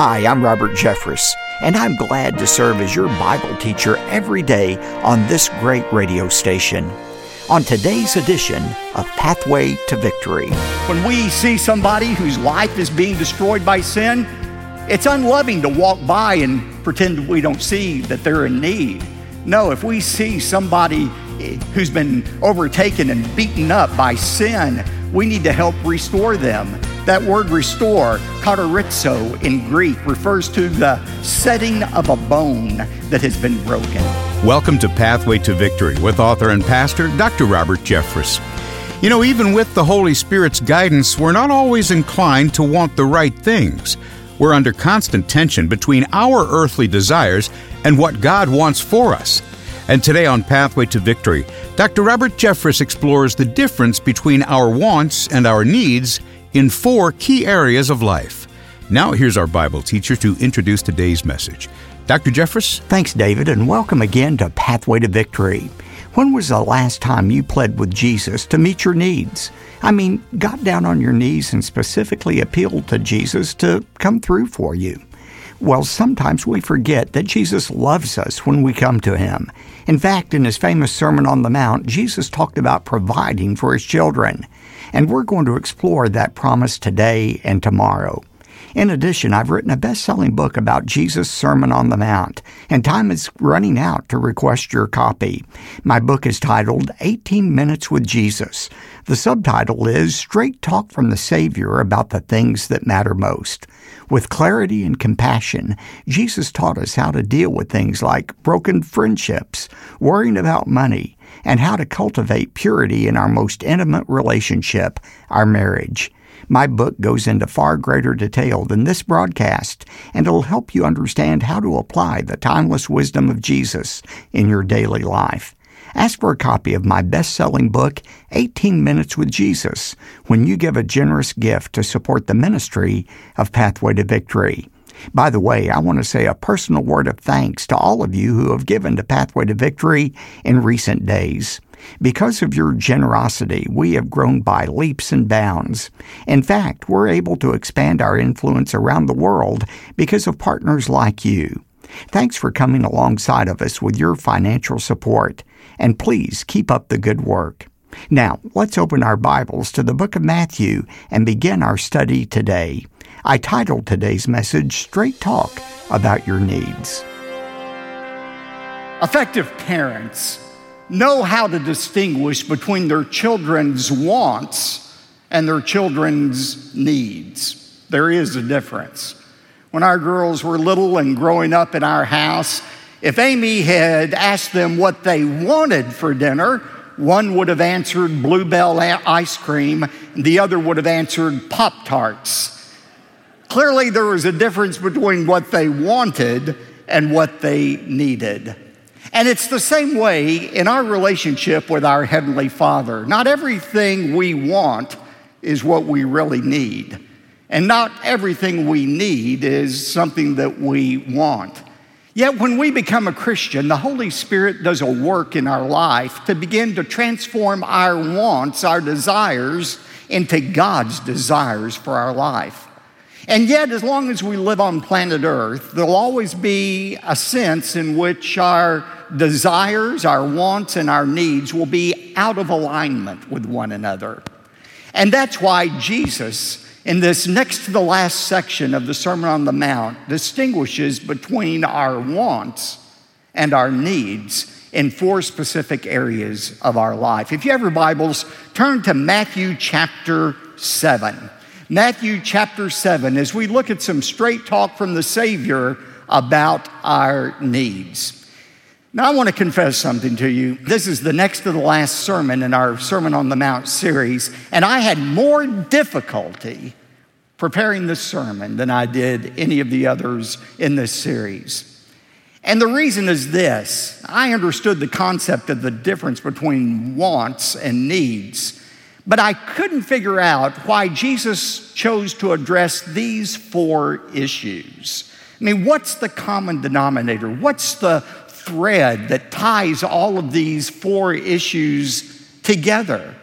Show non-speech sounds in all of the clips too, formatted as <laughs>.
Hi, I'm Robert Jeffress, and I'm glad to serve as your Bible teacher every day on this great radio station. On today's edition of Pathway to Victory. When we see somebody whose life is being destroyed by sin, it's unloving to walk by and pretend we don't see that they're in need. No, if we see somebody eh, who's been overtaken and beaten up by sin, we need to help restore them. That word restore, katartizo in Greek, refers to the setting of a bone that has been broken. Welcome to Pathway to Victory with author and pastor Dr. Robert Jeffress. You know, even with the Holy Spirit's guidance, we're not always inclined to want the right things. We're under constant tension between our earthly desires and what God wants for us. And today on Pathway to Victory, Dr. Robert Jeffress explores the difference between our wants and our needs in four key areas of life. Now, here's our Bible teacher to introduce today's message. Dr. Jeffress? Thanks, David, and welcome again to Pathway to Victory. When was the last time you pled with Jesus to meet your needs? I mean, got down on your knees and specifically appealed to Jesus to come through for you. Well, sometimes we forget that Jesus loves us when we come to Him. In fact, in his famous Sermon on the Mount, Jesus talked about providing for His children. And we're going to explore that promise today and tomorrow. In addition, I've written a best selling book about Jesus' Sermon on the Mount, and time is running out to request your copy. My book is titled 18 Minutes with Jesus. The subtitle is Straight Talk from the Savior about the things that matter most. With clarity and compassion, Jesus taught us how to deal with things like broken friendships, worrying about money, and how to cultivate purity in our most intimate relationship, our marriage. My book goes into far greater detail than this broadcast, and it'll help you understand how to apply the timeless wisdom of Jesus in your daily life. Ask for a copy of my best selling book, 18 Minutes with Jesus, when you give a generous gift to support the ministry of Pathway to Victory. By the way, I want to say a personal word of thanks to all of you who have given to Pathway to Victory in recent days. Because of your generosity, we have grown by leaps and bounds. In fact, we're able to expand our influence around the world because of partners like you. Thanks for coming alongside of us with your financial support, and please keep up the good work. Now, let's open our Bibles to the book of Matthew and begin our study today. I titled today's message Straight Talk About Your Needs. Effective parents know how to distinguish between their children's wants and their children's needs. There is a difference. When our girls were little and growing up in our house, if Amy had asked them what they wanted for dinner, one would have answered Bluebell ice cream, the other would have answered Pop Tarts. Clearly, there was a difference between what they wanted and what they needed. And it's the same way in our relationship with our Heavenly Father. Not everything we want is what we really need. And not everything we need is something that we want. Yet, when we become a Christian, the Holy Spirit does a work in our life to begin to transform our wants, our desires, into God's desires for our life. And yet, as long as we live on planet Earth, there'll always be a sense in which our desires, our wants, and our needs will be out of alignment with one another. And that's why Jesus in this next to the last section of the Sermon on the Mount distinguishes between our wants and our needs in four specific areas of our life. If you have your Bibles, turn to Matthew chapter 7. Matthew chapter 7, as we look at some straight talk from the Savior about our needs. Now, I want to confess something to you. This is the next to the last sermon in our Sermon on the Mount series, and I had more difficulty preparing this sermon than I did any of the others in this series. And the reason is this I understood the concept of the difference between wants and needs, but I couldn't figure out why Jesus chose to address these four issues. I mean, what's the common denominator? What's the thread that ties all of these four issues together?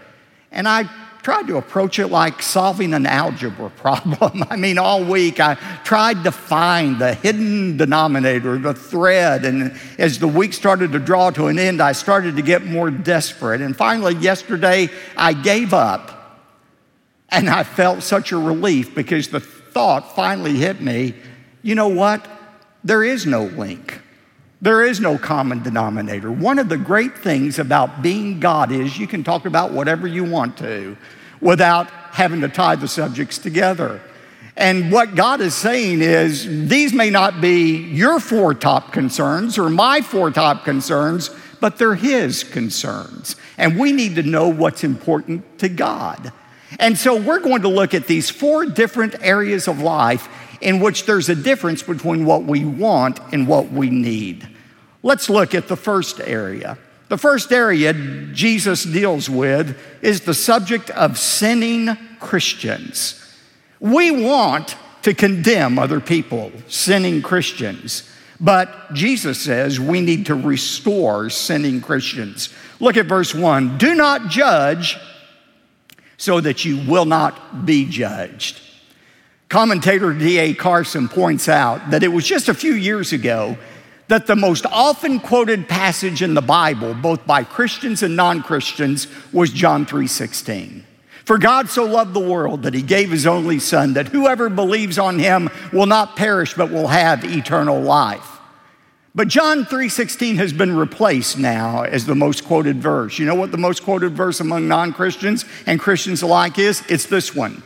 And I tried to approach it like solving an algebra problem. <laughs> I mean, all week I tried to find the hidden denominator, the thread. And as the week started to draw to an end, I started to get more desperate. And finally, yesterday, I gave up. And I felt such a relief because the thought finally hit me you know what? There is no link. There is no common denominator. One of the great things about being God is you can talk about whatever you want to without having to tie the subjects together. And what God is saying is these may not be your four top concerns or my four top concerns, but they're His concerns. And we need to know what's important to God. And so we're going to look at these four different areas of life in which there's a difference between what we want and what we need. Let's look at the first area. The first area Jesus deals with is the subject of sinning Christians. We want to condemn other people, sinning Christians, but Jesus says we need to restore sinning Christians. Look at verse 1 Do not judge so that you will not be judged. Commentator D.A. Carson points out that it was just a few years ago that the most often quoted passage in the Bible, both by Christians and non-Christians, was John 3:16. For God so loved the world that he gave his only son that whoever believes on him will not perish but will have eternal life. But John 3:16 has been replaced now as the most quoted verse. You know what the most quoted verse among non-Christians and Christians alike is? It's this one.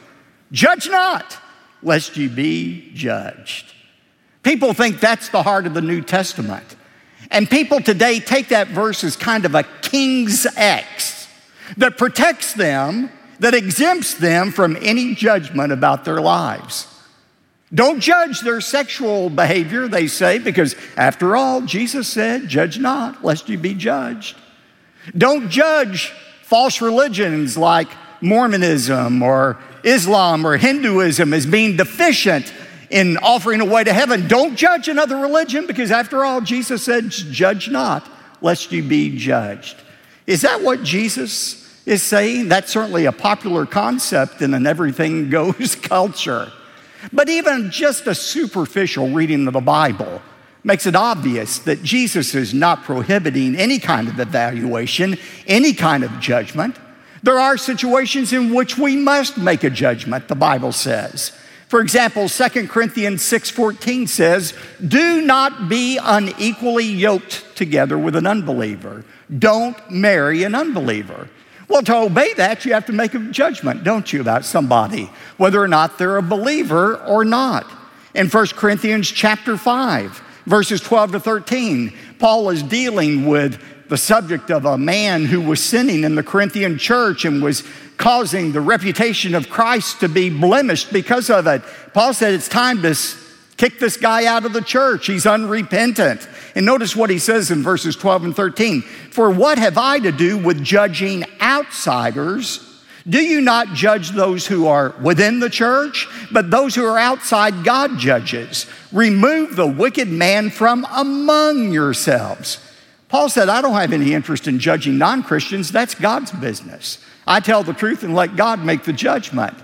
Judge not lest ye be judged. People think that's the heart of the New Testament. And people today take that verse as kind of a king's X that protects them, that exempts them from any judgment about their lives. Don't judge their sexual behavior, they say, because after all, Jesus said, Judge not, lest you be judged. Don't judge false religions like Mormonism or Islam or Hinduism as being deficient in offering a way to heaven. Don't judge another religion because, after all, Jesus said, Judge not, lest you be judged. Is that what Jesus is saying? That's certainly a popular concept in an everything goes <laughs> culture. But even just a superficial reading of the Bible makes it obvious that Jesus is not prohibiting any kind of evaluation, any kind of judgment. There are situations in which we must make a judgment, the Bible says. For example, 2 Corinthians 6:14 says, "Do not be unequally yoked together with an unbeliever. Don't marry an unbeliever." Well, to obey that, you have to make a judgment, don't you, about somebody, whether or not they're a believer or not. In 1 Corinthians chapter 5, verses 12 to 13, Paul is dealing with the subject of a man who was sinning in the Corinthian church and was causing the reputation of Christ to be blemished because of it. Paul said it's time to kick this guy out of the church. He's unrepentant. And notice what he says in verses 12 and 13 For what have I to do with judging outsiders? Do you not judge those who are within the church? But those who are outside, God judges. Remove the wicked man from among yourselves. Paul said, I don't have any interest in judging non Christians. That's God's business. I tell the truth and let God make the judgment.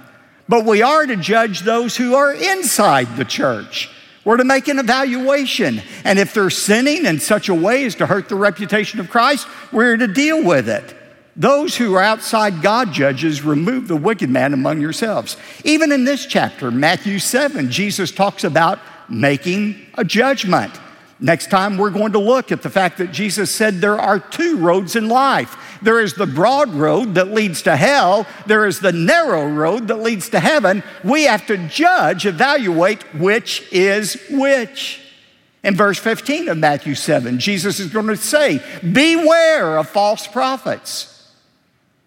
But we are to judge those who are inside the church. We're to make an evaluation. And if they're sinning in such a way as to hurt the reputation of Christ, we're to deal with it. Those who are outside God judges, remove the wicked man among yourselves. Even in this chapter, Matthew 7, Jesus talks about making a judgment. Next time, we're going to look at the fact that Jesus said there are two roads in life. There is the broad road that leads to hell, there is the narrow road that leads to heaven. We have to judge, evaluate which is which. In verse 15 of Matthew 7, Jesus is going to say, Beware of false prophets.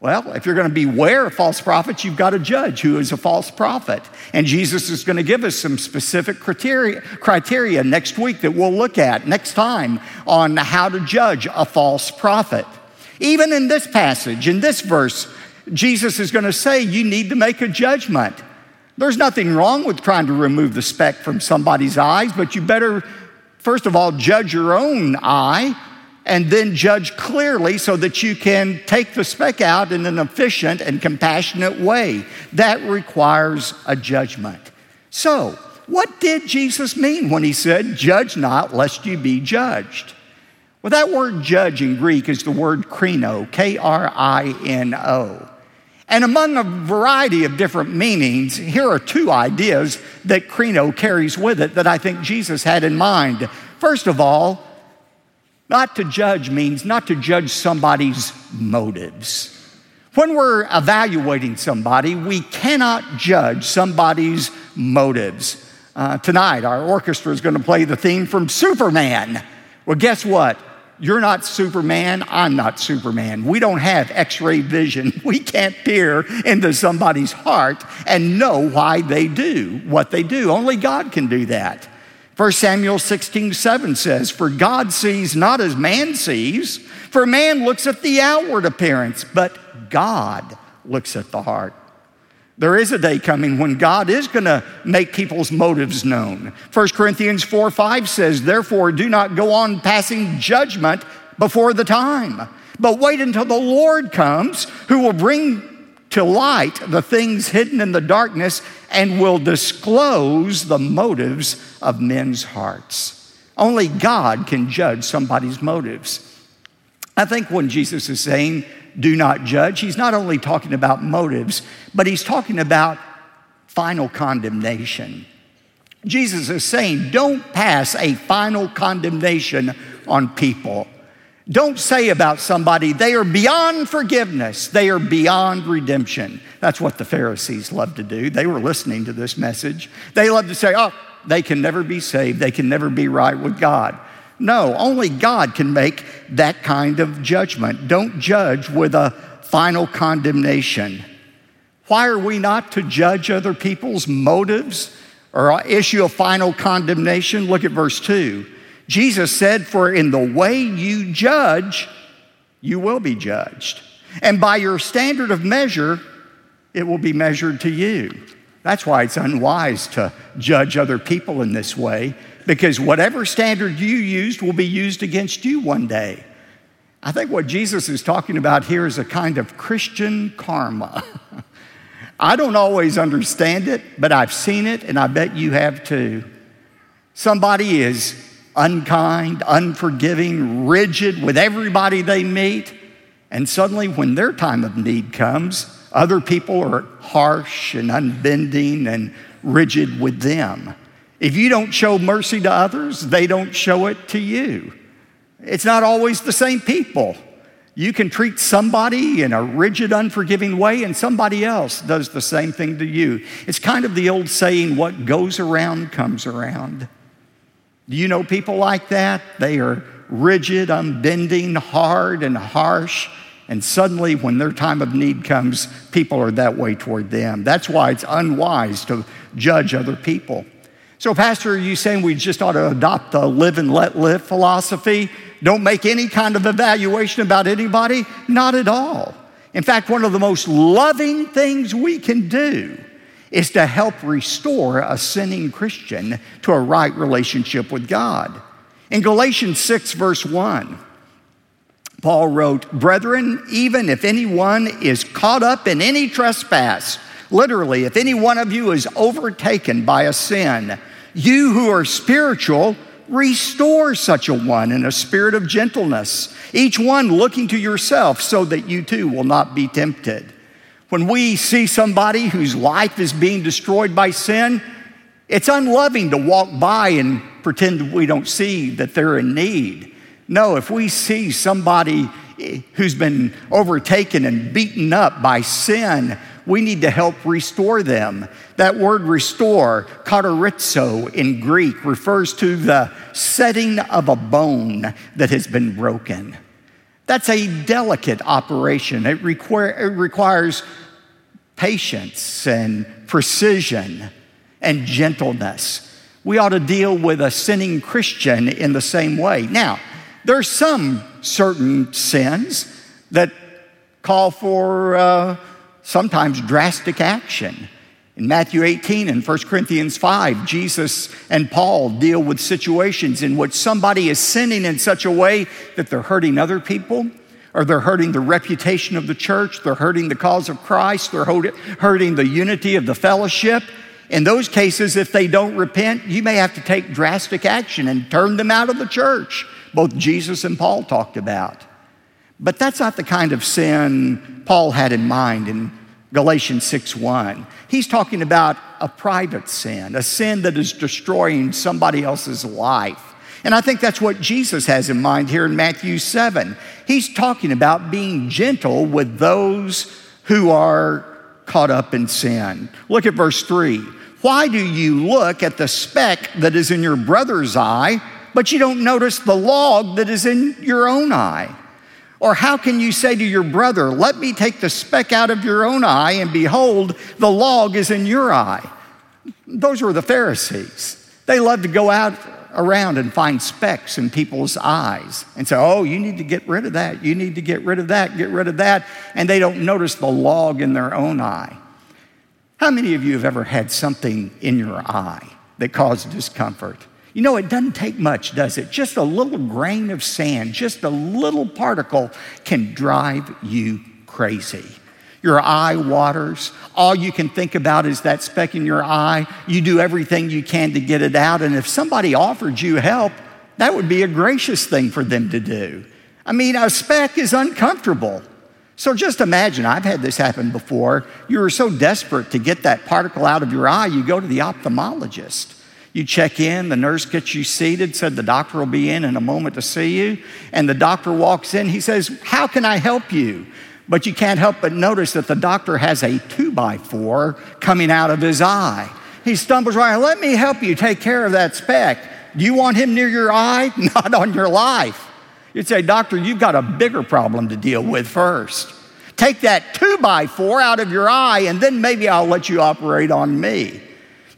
Well, if you're going to beware of false prophets, you've got to judge who is a false prophet. And Jesus is going to give us some specific criteria, criteria next week that we'll look at next time on how to judge a false prophet. Even in this passage, in this verse, Jesus is going to say you need to make a judgment. There's nothing wrong with trying to remove the speck from somebody's eyes, but you better, first of all, judge your own eye and then judge clearly so that you can take the speck out in an efficient and compassionate way. That requires a judgment. So, what did Jesus mean when he said, Judge not, lest you be judged? Well, that word judge in Greek is the word krino, K R I N O. And among a variety of different meanings, here are two ideas that krino carries with it that I think Jesus had in mind. First of all, not to judge means not to judge somebody's motives. When we're evaluating somebody, we cannot judge somebody's motives. Uh, tonight, our orchestra is going to play the theme from Superman. Well, guess what? You're not Superman. I'm not Superman. We don't have x ray vision. <laughs> We can't peer into somebody's heart and know why they do what they do. Only God can do that. 1 Samuel 16, 7 says, For God sees not as man sees, for man looks at the outward appearance, but God looks at the heart. There is a day coming when God is going to make people's motives known. 1 Corinthians 4 5 says, Therefore, do not go on passing judgment before the time, but wait until the Lord comes, who will bring to light the things hidden in the darkness and will disclose the motives of men's hearts. Only God can judge somebody's motives. I think when Jesus is saying, do not judge, he's not only talking about motives, but he's talking about final condemnation. Jesus is saying, don't pass a final condemnation on people. Don't say about somebody, they are beyond forgiveness, they are beyond redemption. That's what the Pharisees love to do. They were listening to this message. They love to say, oh, they can never be saved, they can never be right with God. No, only God can make that kind of judgment. Don't judge with a final condemnation. Why are we not to judge other people's motives or issue a final condemnation? Look at verse 2. Jesus said, For in the way you judge, you will be judged. And by your standard of measure, it will be measured to you. That's why it's unwise to judge other people in this way because whatever standard you used will be used against you one day. I think what Jesus is talking about here is a kind of Christian karma. <laughs> I don't always understand it, but I've seen it, and I bet you have too. Somebody is unkind, unforgiving, rigid with everybody they meet, and suddenly, when their time of need comes, other people are harsh and unbending and rigid with them. If you don't show mercy to others, they don't show it to you. It's not always the same people. You can treat somebody in a rigid, unforgiving way, and somebody else does the same thing to you. It's kind of the old saying, what goes around comes around. Do you know people like that? They are rigid, unbending, hard, and harsh. And suddenly, when their time of need comes, people are that way toward them. That's why it's unwise to judge other people. So, Pastor, are you saying we just ought to adopt the live and let live philosophy? Don't make any kind of evaluation about anybody? Not at all. In fact, one of the most loving things we can do is to help restore a sinning Christian to a right relationship with God. In Galatians 6, verse 1, Paul wrote, Brethren, even if anyone is caught up in any trespass, literally, if any one of you is overtaken by a sin, you who are spiritual, restore such a one in a spirit of gentleness, each one looking to yourself so that you too will not be tempted. When we see somebody whose life is being destroyed by sin, it's unloving to walk by and pretend we don't see that they're in need. No, if we see somebody who's been overtaken and beaten up by sin, we need to help restore them. That word restore, katartizo in Greek, refers to the setting of a bone that has been broken. That's a delicate operation. It, it requires patience and precision and gentleness. We ought to deal with a sinning Christian in the same way. Now, there are some certain sins that call for uh, sometimes drastic action. In Matthew 18 and 1 Corinthians 5, Jesus and Paul deal with situations in which somebody is sinning in such a way that they're hurting other people, or they're hurting the reputation of the church, they're hurting the cause of Christ, they're hurting the unity of the fellowship. In those cases, if they don't repent, you may have to take drastic action and turn them out of the church. Both Jesus and Paul talked about. But that's not the kind of sin Paul had in mind in Galatians 6:1. He's talking about a private sin, a sin that is destroying somebody else's life. And I think that's what Jesus has in mind here in Matthew 7. He's talking about being gentle with those who are caught up in sin. Look at verse 3. Why do you look at the speck that is in your brother's eye, but you don't notice the log that is in your own eye? Or how can you say to your brother, Let me take the speck out of your own eye, and behold, the log is in your eye? Those were the Pharisees. They loved to go out around and find specks in people's eyes and say, Oh, you need to get rid of that. You need to get rid of that, get rid of that. And they don't notice the log in their own eye. How many of you have ever had something in your eye that caused discomfort? You know, it doesn't take much, does it? Just a little grain of sand, just a little particle can drive you crazy. Your eye waters. All you can think about is that speck in your eye. You do everything you can to get it out. And if somebody offered you help, that would be a gracious thing for them to do. I mean, a speck is uncomfortable. So just imagine, I've had this happen before. You were so desperate to get that particle out of your eye, you go to the ophthalmologist. You check in, the nurse gets you seated, said the doctor will be in in a moment to see you. And the doctor walks in, he says, How can I help you? But you can't help but notice that the doctor has a two by four coming out of his eye. He stumbles right, let me help you take care of that speck. Do you want him near your eye? <laughs> Not on your life. You'd say, Doctor, you've got a bigger problem to deal with first. Take that two by four out of your eye, and then maybe I'll let you operate on me.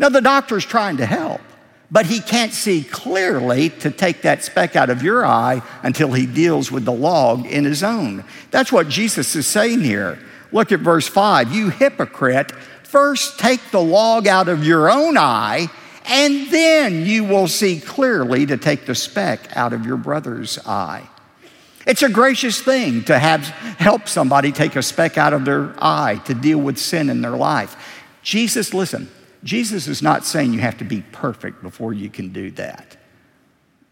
Now, the doctor's trying to help, but he can't see clearly to take that speck out of your eye until he deals with the log in his own. That's what Jesus is saying here. Look at verse 5. You hypocrite, first take the log out of your own eye, and then you will see clearly to take the speck out of your brother's eye. It's a gracious thing to have help somebody take a speck out of their eye to deal with sin in their life. Jesus, listen, Jesus is not saying you have to be perfect before you can do that.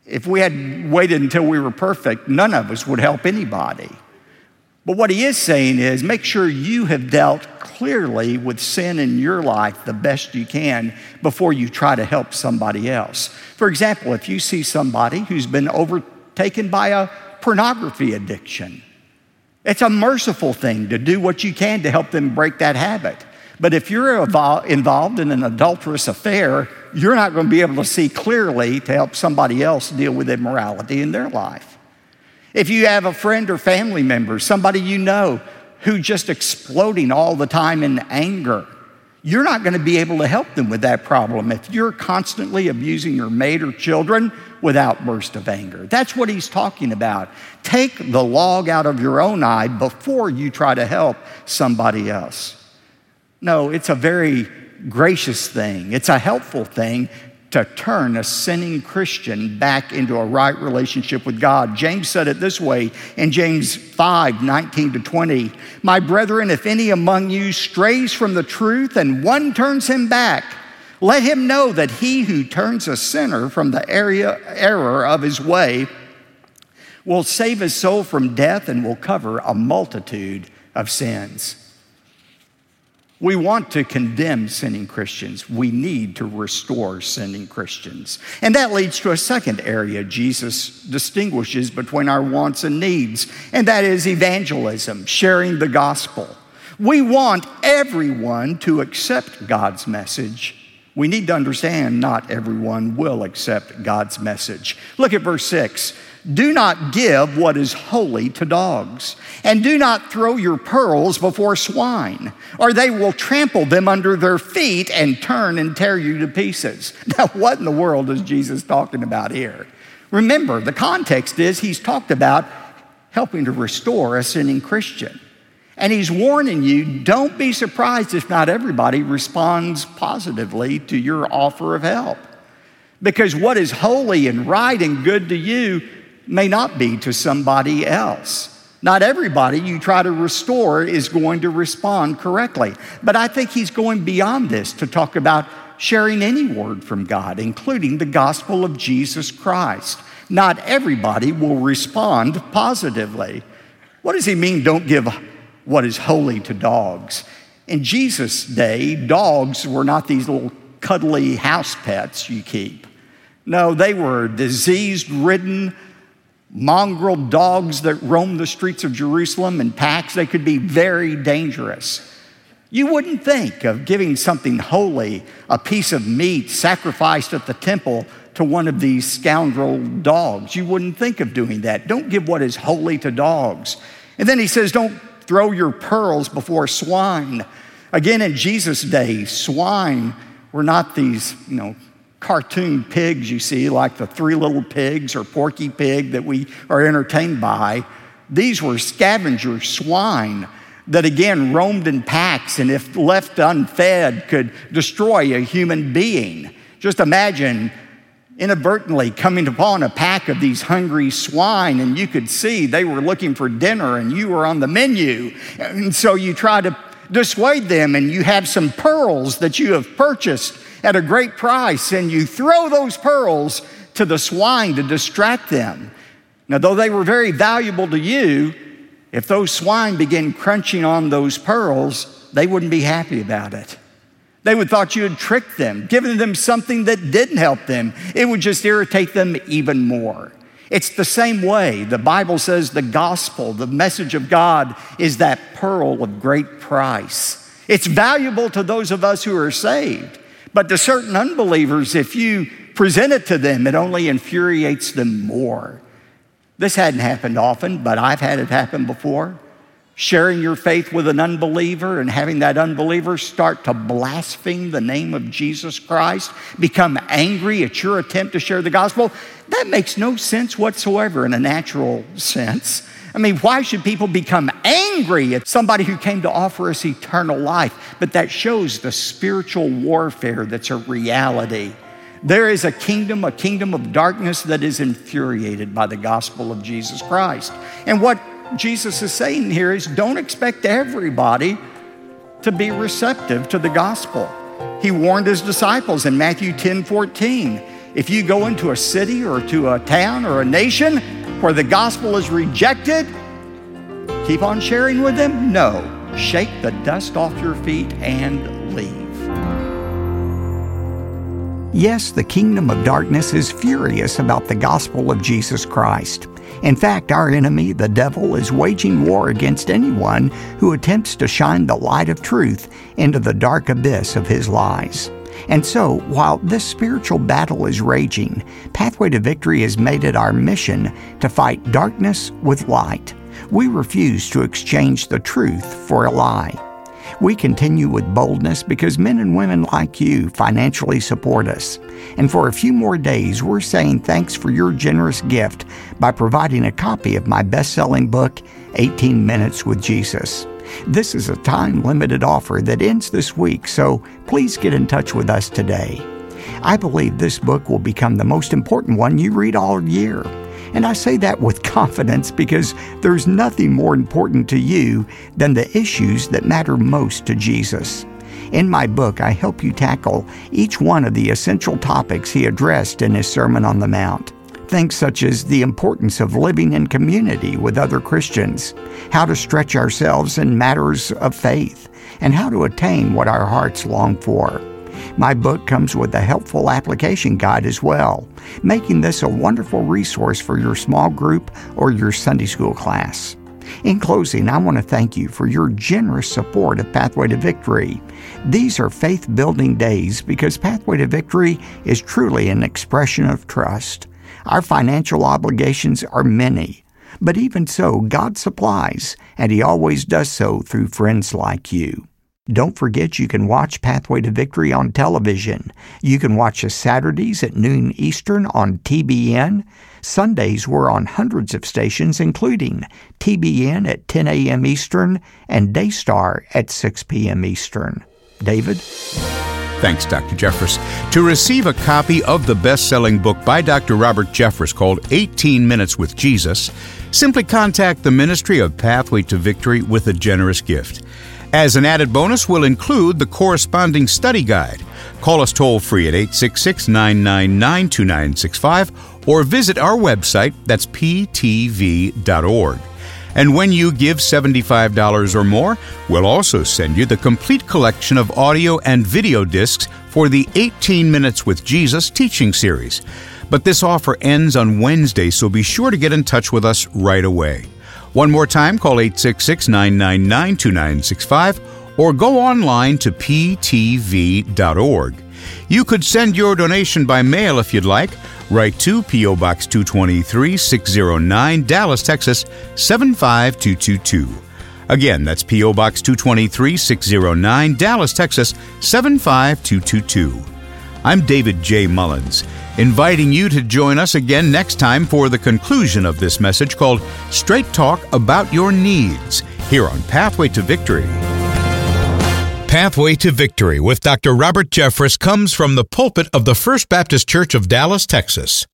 If we had waited until we were perfect, none of us would help anybody. But what he is saying is make sure you have dealt clearly with sin in your life the best you can before you try to help somebody else. For example, if you see somebody who's been overtaken by a pornography addiction, it's a merciful thing to do what you can to help them break that habit. But if you're involved in an adulterous affair, you're not going to be able to see clearly to help somebody else deal with immorality in their life. If you have a friend or family member, somebody you know who's just exploding all the time in anger, you're not going to be able to help them with that problem if you're constantly abusing your mate or children without burst of anger. That's what he's talking about. Take the log out of your own eye before you try to help somebody else. No, it's a very gracious thing, it's a helpful thing to turn a sinning Christian back into a right relationship with God. James said it this way in James 5 19 to 20. My brethren, if any among you strays from the truth and one turns him back, let him know that he who turns a sinner from the area, error of his way will save his soul from death and will cover a multitude of sins. We want to condemn sinning Christians. We need to restore sinning Christians. And that leads to a second area Jesus distinguishes between our wants and needs, and that is evangelism, sharing the gospel. We want everyone to accept God's message. We need to understand not everyone will accept God's message. Look at verse 6. Do not give what is holy to dogs, and do not throw your pearls before swine, or they will trample them under their feet and turn and tear you to pieces. <laughs> Now, what in the world is Jesus talking about here? Remember, the context is he's talked about helping to restore a sinning Christian. And he's warning you don't be surprised if not everybody responds positively to your offer of help. Because what is holy and right and good to you may not be to somebody else. Not everybody you try to restore is going to respond correctly. But I think he's going beyond this to talk about sharing any word from God, including the gospel of Jesus Christ. Not everybody will respond positively. What does he mean, don't give what is holy to dogs? In Jesus' day, dogs were not these little cuddly house pets you keep. No, they were disease ridden, mongrel dogs that roamed the streets of Jerusalem in packs. They could be very dangerous. You wouldn't think of giving something holy, a piece of meat sacrificed at the temple, to one of these scoundrel dogs. You wouldn't think of doing that. Don't give what is holy to dogs. And then he says, Don't throw your pearls before swine. Again, in Jesus' day, swine were not these, you know, cartoon pigs you see, like the three little pigs or Porky Pig that we are entertained by. These were scavenger swine that again roamed in packs and, if left unfed, could destroy a human being. Just imagine inadvertently coming upon a pack of these hungry swine, and you could see they were looking for dinner and you were on the menu. And so you try to dissuade them, and you have some pearls that you have purchased at a great price, and you throw those pearls to the swine to distract them. Now, though they were very valuable to you, if those swine begin crunching on those pearls, they wouldn't be happy about it. They would thought you had tricked them, given them something that didn't help them. It would just irritate them even more. It's the same way. The Bible says the gospel, the message of God, is that pearl of great price. It's valuable to those of us who are saved. But to certain unbelievers, if you present it to them, it only infuriates them more. This hadn't happened often, but I've had it happen before. Sharing your faith with an unbeliever and having that unbeliever start to blaspheme the name of Jesus Christ, become angry at your attempt to share the gospel, that makes no sense whatsoever in a natural sense. I mean, why should people become angry at somebody who came to offer us eternal life? But that shows the spiritual warfare that's a reality. There is a kingdom, a kingdom of darkness that is infuriated by the gospel of Jesus Christ. And what Jesus is saying here is don't expect everybody to be receptive to the gospel. He warned his disciples in Matthew 10 14. If you go into a city or to a town or a nation where the gospel is rejected, keep on sharing with them? No. Shake the dust off your feet and leave. Yes, the kingdom of darkness is furious about the gospel of Jesus Christ. In fact, our enemy, the devil, is waging war against anyone who attempts to shine the light of truth into the dark abyss of his lies. And so, while this spiritual battle is raging, Pathway to Victory has made it our mission to fight darkness with light. We refuse to exchange the truth for a lie. We continue with boldness because men and women like you financially support us. And for a few more days, we're saying thanks for your generous gift by providing a copy of my best selling book, 18 Minutes with Jesus. This is a time limited offer that ends this week, so please get in touch with us today. I believe this book will become the most important one you read all year. And I say that with confidence because there's nothing more important to you than the issues that matter most to Jesus. In my book, I help you tackle each one of the essential topics he addressed in his Sermon on the Mount. Things such as the importance of living in community with other Christians, how to stretch ourselves in matters of faith, and how to attain what our hearts long for. My book comes with a helpful application guide as well, making this a wonderful resource for your small group or your Sunday school class. In closing, I want to thank you for your generous support of Pathway to Victory. These are faith building days because Pathway to Victory is truly an expression of trust. Our financial obligations are many, but even so, God supplies, and He always does so through friends like you. Don't forget you can watch Pathway to Victory on television. You can watch us Saturdays at noon Eastern on TBN. Sundays we're on hundreds of stations, including TBN at 10 a.m. Eastern and Daystar at 6 p.m. Eastern. David? Thanks, Dr. Jeffress. To receive a copy of the best selling book by Dr. Robert Jeffress called 18 Minutes with Jesus, simply contact the Ministry of Pathway to Victory with a generous gift. As an added bonus, we'll include the corresponding study guide. Call us toll free at 866 999 2965 or visit our website, that's ptv.org. And when you give $75 or more, we'll also send you the complete collection of audio and video discs for the 18 Minutes with Jesus teaching series. But this offer ends on Wednesday, so be sure to get in touch with us right away. One more time, call 866 999 2965 or go online to ptv.org. You could send your donation by mail if you'd like. Write to P.O. Box 223 609, Dallas, Texas 75222. Again, that's P.O. Box 223 609, Dallas, Texas 75222. I'm David J. Mullins, inviting you to join us again next time for the conclusion of this message called Straight Talk About Your Needs here on Pathway to Victory. Pathway to Victory with Dr. Robert Jeffress comes from the pulpit of the First Baptist Church of Dallas, Texas.